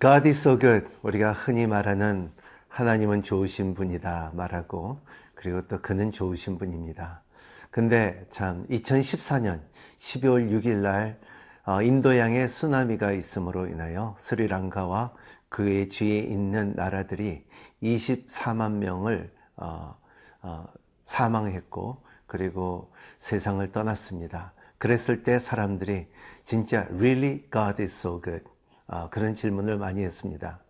God is so good. 우리가 흔히 말하는 하나님은 좋으신 분이다 말하고 그리고 또 그는 좋으신 분입니다. 근데 참 2014년 12월 6일 날 어, 인도양에 쓰나미가 있음으로 인하여 스리랑카와 그의 주위에 있는 나라들이 24만 명을 어, 어, 사망했고 그리고 세상을 떠났습니다. 그랬을 때 사람들이 진짜 really God is so good 그런 질문을 많이 했습니다.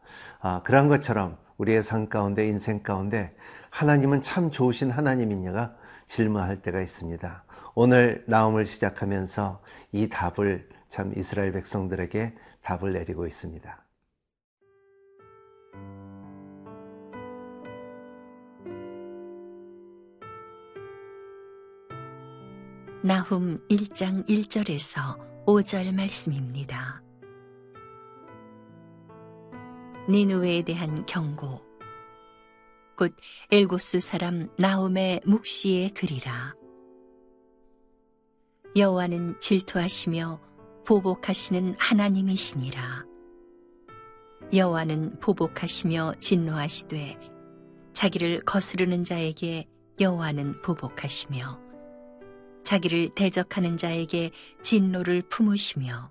그런 것처럼 우리의 삶 가운데 인생 가운데 하나님은 참 좋으신 하나님이냐가 질문할 때가 있습니다. 오늘 나옴을 시작하면서 이 답을 참 이스라엘 백성들에게 답을 내리고 있습니다. 나훔 1장 1절에서 5절 말씀입니다. 니누웨에 대한 경고. 곧 엘고스 사람 나움의 묵시의 글이라. 여호와는 질투하시며 보복하시는 하나님이시니라. 여호와는 보복하시며 진노하시되 자기를 거스르는 자에게 여호와는 보복하시며 자기를 대적하는 자에게 진노를 품으시며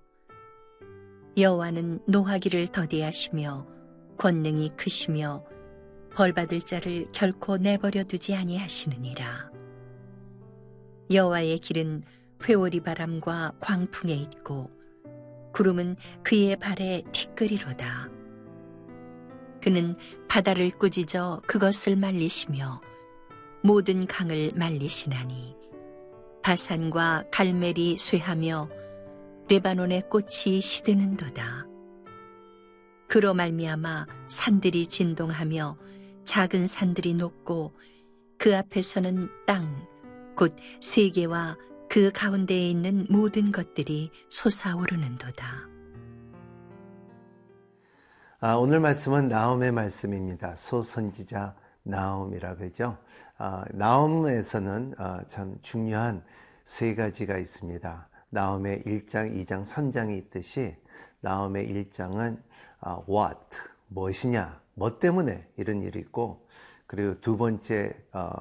여호와는 노하기를 더디하시며 권능이 크시며 벌받을 자를 결코 내버려 두지 아니하시느니라. 여호와의 길은 회오리 바람과 광풍에 있고 구름은 그의 발에 티끌이로다. 그는 바다를 꾸짖어 그것을 말리시며 모든 강을 말리시나니 바산과 갈멜이 쇠하며 레바논의 꽃이 시드는도다. 그로 말미암아 산들이 진동하며 작은 산들이 높고 그 앞에서는 땅, 곧 세계와 그 가운데에 있는 모든 것들이 솟아오르는도다. 아, 오늘 말씀은 나움의 말씀입니다. 소선지자 나움이라 그러죠. 아, 나움에서는 아, 참 중요한 세 가지가 있습니다. 나움의 1장, 2장, 3장이 있듯이 나움의 1장은 아, what, 무엇이냐, 뭐 때문에 이런 일이 있고 그리고 두 번째 어,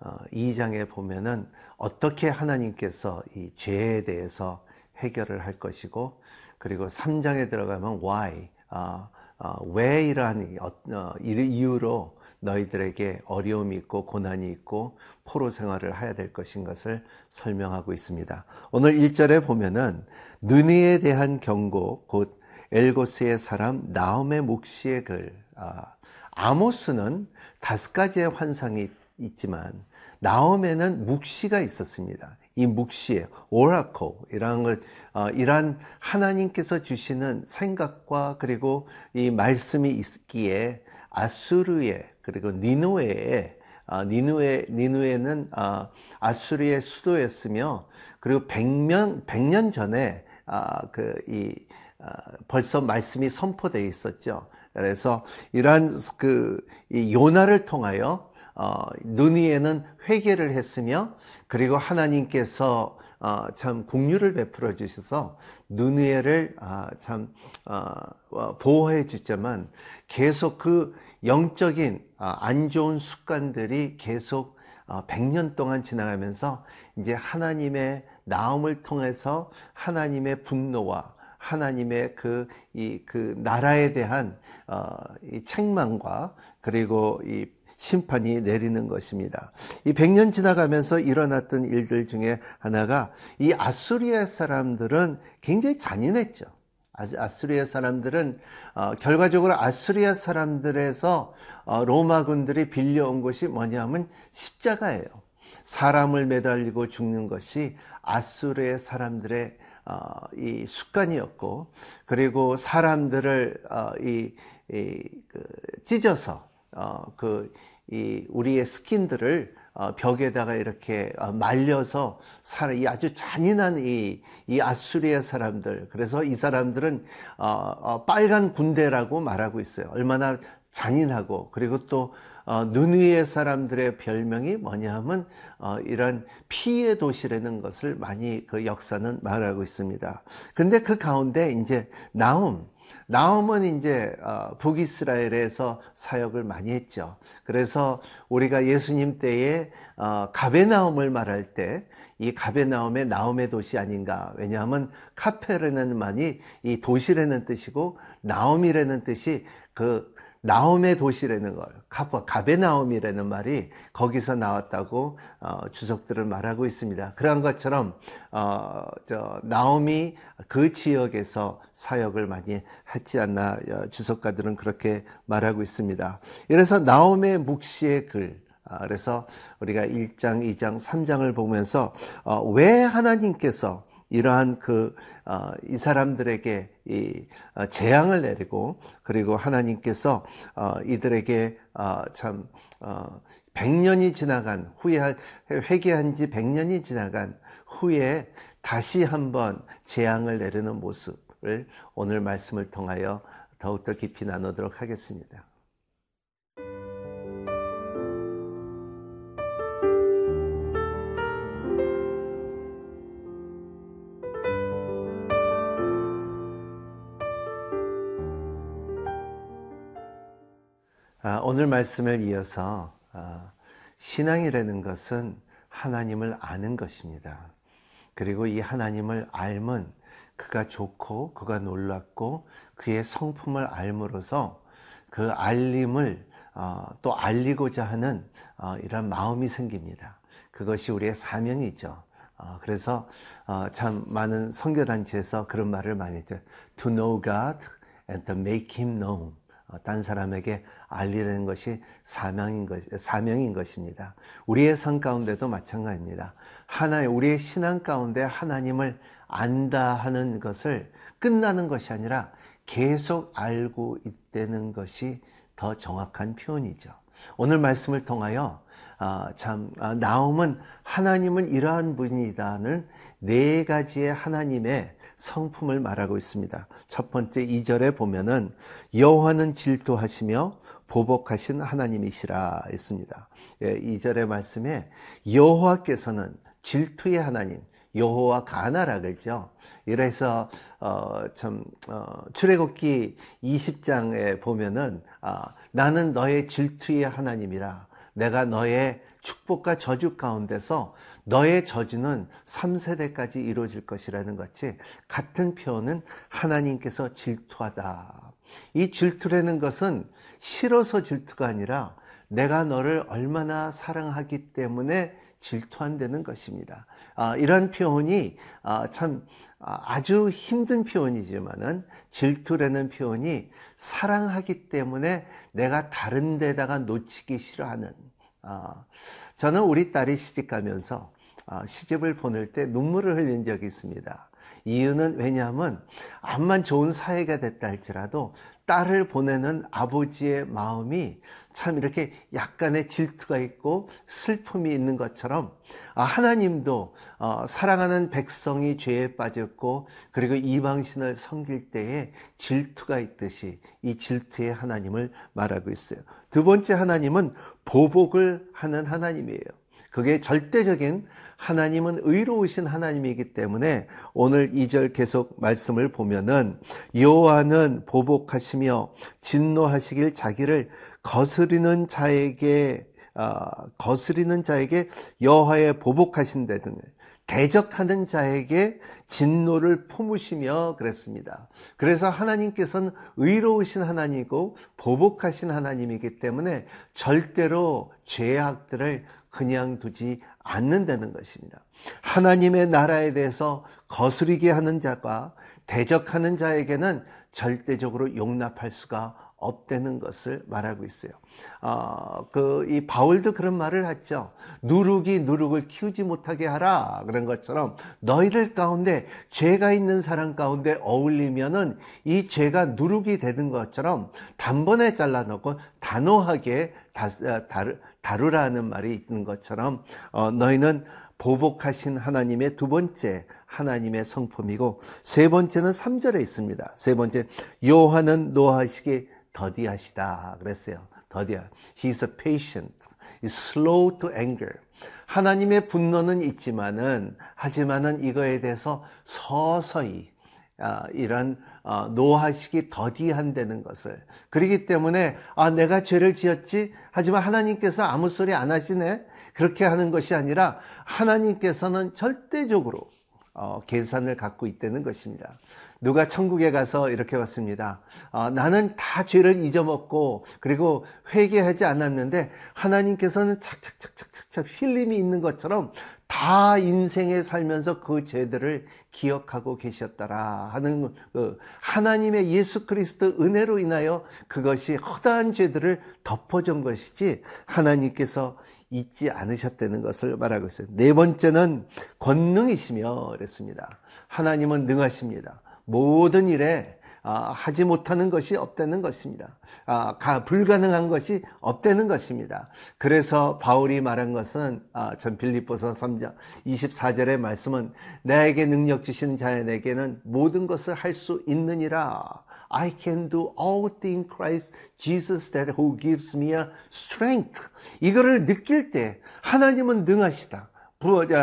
어, 2장에 보면은 어떻게 하나님께서 이 죄에 대해서 해결을 할 것이고 그리고 3장에 들어가면 why, 어, 어, 왜 이러한 어, 어 이유로 너희들에게 어려움이 있고 고난이 있고 포로 생활을 해야 될 것인 것을 설명하고 있습니다. 오늘 1절에 보면은 눈이에 대한 경고 곧 엘고스의 사람 나움의 묵시의 글 아, 아모스는 다섯 가지의 환상이 있지만 나움에는 묵시가 있었습니다. 이 묵시에 오라코 이런 것 어, 이러한 하나님께서 주시는 생각과 그리고 이 말씀이 있기에 아수르의 그리고 니누에에 아, 니누에 니누에는 아, 아수르의 수도였으며 그리고 100년 100년 전에 아, 그이 아, 벌써 말씀이 선포되어 있었죠. 그래서 이러한 그 요나를 통하여 어, 눈이에는 회개를 했으며 그리고 하나님께서 어, 참 국류를 베풀어 주셔서 누니에를 아, 참 어, 어, 보호해 주지만 계속 그 영적인 아, 안 좋은 습관들이 계속 100년 어, 동안 지나가면서 이제 하나님의 나음을 통해서 하나님의 분노와 하나님의 그, 이, 그 나라에 대한, 어, 이 책망과 그리고 이 심판이 내리는 것입니다. 이 100년 지나가면서 일어났던 일들 중에 하나가 이 아수리아 사람들은 굉장히 잔인했죠. 아수리아 사람들은 어, 결과적으로 아수리아 사람들에서 어, 로마군들이 빌려온 것이 뭐냐면 십자가예요. 사람을 매달리고 죽는 것이 아수리아 사람들의 어, 이 습관이었고 그리고 사람들을 어, 이, 이 그, 찢어서 어, 그, 이, 우리의 스킨들을 어, 벽에다가 이렇게 어, 말려서 살아, 이 아주 잔인한 이, 이 아수리아 사람들. 그래서 이 사람들은, 어, 어, 빨간 군대라고 말하고 있어요. 얼마나 잔인하고, 그리고 또, 어, 눈 위의 사람들의 별명이 뭐냐 하면, 어, 이런 피의 도시라는 것을 많이 그 역사는 말하고 있습니다. 근데 그 가운데 이제 나움, 나움은 이제 어, 북이스라엘에서 사역을 많이 했죠. 그래서 우리가 예수님 때에 어, 가베나움을 말할 때 이 가베나움의 나움의 도시 아닌가. 왜냐하면 카페르는 말이 이 도시라는 뜻이고 나움이라는 뜻이 그 나움의 도시라는 걸, 가베나움이라는 말이 거기서 나왔다고 어, 주석들을 말하고 있습니다. 그러한 것처럼 어, 저 나움이 그 지역에서 사역을 많이 했지 않나 어, 주석가들은 그렇게 말하고 있습니다. 그래서 나움의 묵시의 글, 아, 그래서 우리가 1장, 2장, 3장을 보면서 어, 왜 하나님께서 이러한 그, 어, 이 사람들에게 이 어, 재앙을 내리고 그리고 하나님께서 어, 이들에게 어, 참, 어, 100년이 지나간 후에, 회개한 지 100년이 지나간 후에 다시 한번 재앙을 내리는 모습을 오늘 말씀을 통하여 더욱더 깊이 나누도록 하겠습니다. 오늘 말씀을 이어서 아, 신앙이라는 것은 하나님을 아는 것입니다. 그리고 이 하나님을 알면 그가 좋고 그가 놀랍고 그의 성품을 알므로서 그 알림을 어, 또 알리고자 하는 어, 이런 마음이 생깁니다. 그것이 우리의 사명이죠. 어, 그래서 참 많은 선교단체에서 그런 말을 많이 했죠. To know God and to make Him known. 딴 사람에게 알리는 것이 사명인 것, 사명인 것입니다. 우리의 삶 가운데도 마찬가지입니다. 하나, 우리의 신앙 가운데 하나님을 안다 하는 것을 끝나는 것이 아니라 계속 알고 있다는 것이 더 정확한 표현이죠. 오늘 말씀을 통하여 아, 참 아, 나옴은 하나님은 이러한 분이다는 네 가지의 하나님의 성품을 말하고 있습니다. 첫 번째 2절에 보면은 여호와는 질투하시며 보복하신 하나님이시라 했습니다. 예, 2절의 말씀에 여호와께서는 질투의 하나님, 여호와 가나라 그랬죠. 이래서 어, 참 어, 출애굽기 20장에 보면은 아, 나는 너의 질투의 하나님이라 내가 너의 축복과 저주 가운데서 너의 저주는 3세대까지 이루어질 것이라는 것이 같은 표현은 하나님께서 질투하다. 이 질투라는 것은 싫어서 질투가 아니라 내가 너를 얼마나 사랑하기 때문에 질투한다는 것입니다. 아, 이런 표현이 아, 참 아, 아주 힘든 표현이지만은 질투라는 표현이 사랑하기 때문에 내가 다른 데다가 놓치기 싫어하는 아, 저는 우리 딸이 시집 가면서 아, 시집을 보낼 때 눈물을 흘린 적이 있습니다. 이유는 왜냐하면 암만 좋은 사회가 됐다 할지라도 딸을 보내는 아버지의 마음이 참 이렇게 약간의 질투가 있고 슬픔이 있는 것처럼 아, 하나님도 어, 사랑하는 백성이 죄에 빠졌고 그리고 이방신을 섬길 때에 질투가 있듯이 이 질투의 하나님을 말하고 있어요. 두 번째 하나님은 보복을 하는 하나님이에요. 그게 절대적인 하나님은 의로우신 하나님이기 때문에 오늘 2절 계속 말씀을 보면은 여호와는 보복하시며 진노하시길 자기를 거스리는 자에게 어, 거스리는 자에게 여호와의 보복하신다든 대적하는 자에게 진노를 품으시며 그랬습니다. 그래서 하나님께서는 의로우신 하나님이고 보복하신 하나님이기 때문에 절대로 죄악들을 그냥 두지 않는다는 것입니다. 하나님의 나라에 대해서 거스리게 하는 자가 대적하는 자에게는 절대적으로 용납할 수가 없다는 것을 말하고 있어요. 어, 그, 이 바울도 그런 말을 했죠. 누룩이 누룩을 키우지 못하게 하라. 그런 것처럼 너희들 가운데 죄가 있는 사람 가운데 어울리면은 이 죄가 누룩이 되는 것처럼 단번에 잘라놓고 단호하게 다, 다루, 다루라는 말이 있는 것처럼 어, 너희는 보복하신 하나님의 두 번째 하나님의 성품이고 세 번째는 3절에 있습니다. 세 번째 요한은 노하시기 더디하시다 그랬어요. 더디하. He's a patient. He's slow to anger. 하나님의 분노는 있지만은 하지만은 이거에 대해서 서서히 아, 이런 어, 노하시기 더디한다는 것을. 그렇기 때문에 아 내가 죄를 지었지 하지만 하나님께서 아무 소리 안 하시네. 그렇게 하는 것이 아니라 하나님께서는 절대적으로 어, 계산을 갖고 있다는 것입니다. 누가 천국에 가서 이렇게 왔습니다. 어, 나는 다 죄를 잊어먹고 그리고 회개하지 않았는데 하나님께서는 착착착착착 힐림이 있는 것처럼 다 인생에 살면서 그 죄들을 기억하고 계셨더라 하는 그 하나님의 예수 그리스도 은혜로 인하여 그것이 허다한 죄들을 덮어준 것이지 하나님께서 잊지 않으셨다는 것을 말하고 있어요. 네 번째는 권능이시며 그랬습니다. 하나님은 능하십니다. 모든 일에 아, 하지 못하는 것이 없다는 것입니다. 아, 불가능한 것이 없다는 것입니다. 그래서 바울이 말한 것은 아, 전 빌립보서 3장 24절의 말씀은 나에게 능력 주시는 자에게는 모든 것을 할 수 있느니라. I can do all things Christ Jesus that who gives me a strength. 이거를 느낄 때 하나님은 능하시다.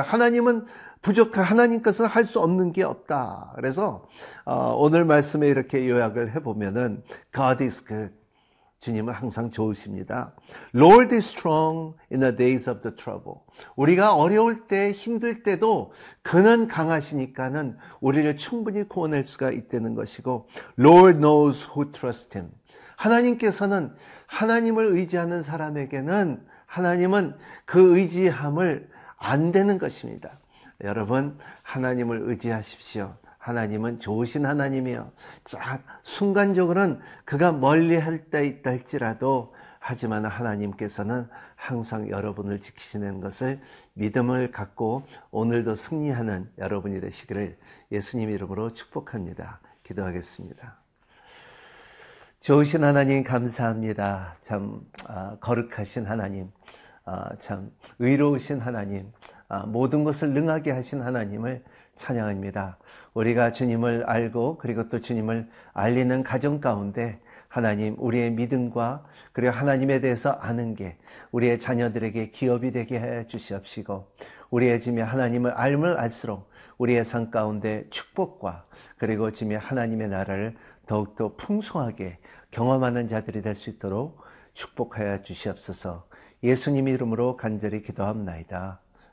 하나님은 부족한 하나님께서 할수 없는 게 없다. 그래서 어, 오늘 말씀에 이렇게 요약을 해보면은 God is good. 주님은 항상 좋으십니다. Lord is strong in the days of the trouble. 우리가 어려울 때, 힘들 때도 그는 강하시니까는 우리를 충분히 구원할 수가 있다는 것이고, Lord knows who trust him. 하나님께서는 하나님을 의지하는 사람에게는 하나님은 그 의지함을 안 되는 것입니다. 여러분, 하나님을 의지하십시오. 하나님은 좋으신 하나님이요. 자, 순간적으로는 그가 멀리 할 때 있다 할지라도 하지만 하나님께서는 항상 여러분을 지키시는 것을 믿음을 갖고 오늘도 승리하는 여러분이 되시기를 예수님 이름으로 축복합니다. 기도하겠습니다. 좋으신 하나님 감사합니다. 참 아, 거룩하신 하나님, 아, 참 의로우신 하나님, 아, 모든 것을 능하게 하신 하나님을 찬양합니다. 우리가 주님을 알고 그리고 또 주님을 알리는 가정 가운데 하나님 우리의 믿음과 그리고 하나님에 대해서 아는 게 우리의 자녀들에게 기업이 되게 해 주시옵시고 우리의 짐이 하나님을 알면 알수록 우리의 삶 가운데 축복과 그리고 짐이 하나님의 나라를 더욱더 풍성하게 경험하는 자들이 될 수 있도록 축복하여 주시옵소서 예수님 이름으로 간절히 기도합나이다.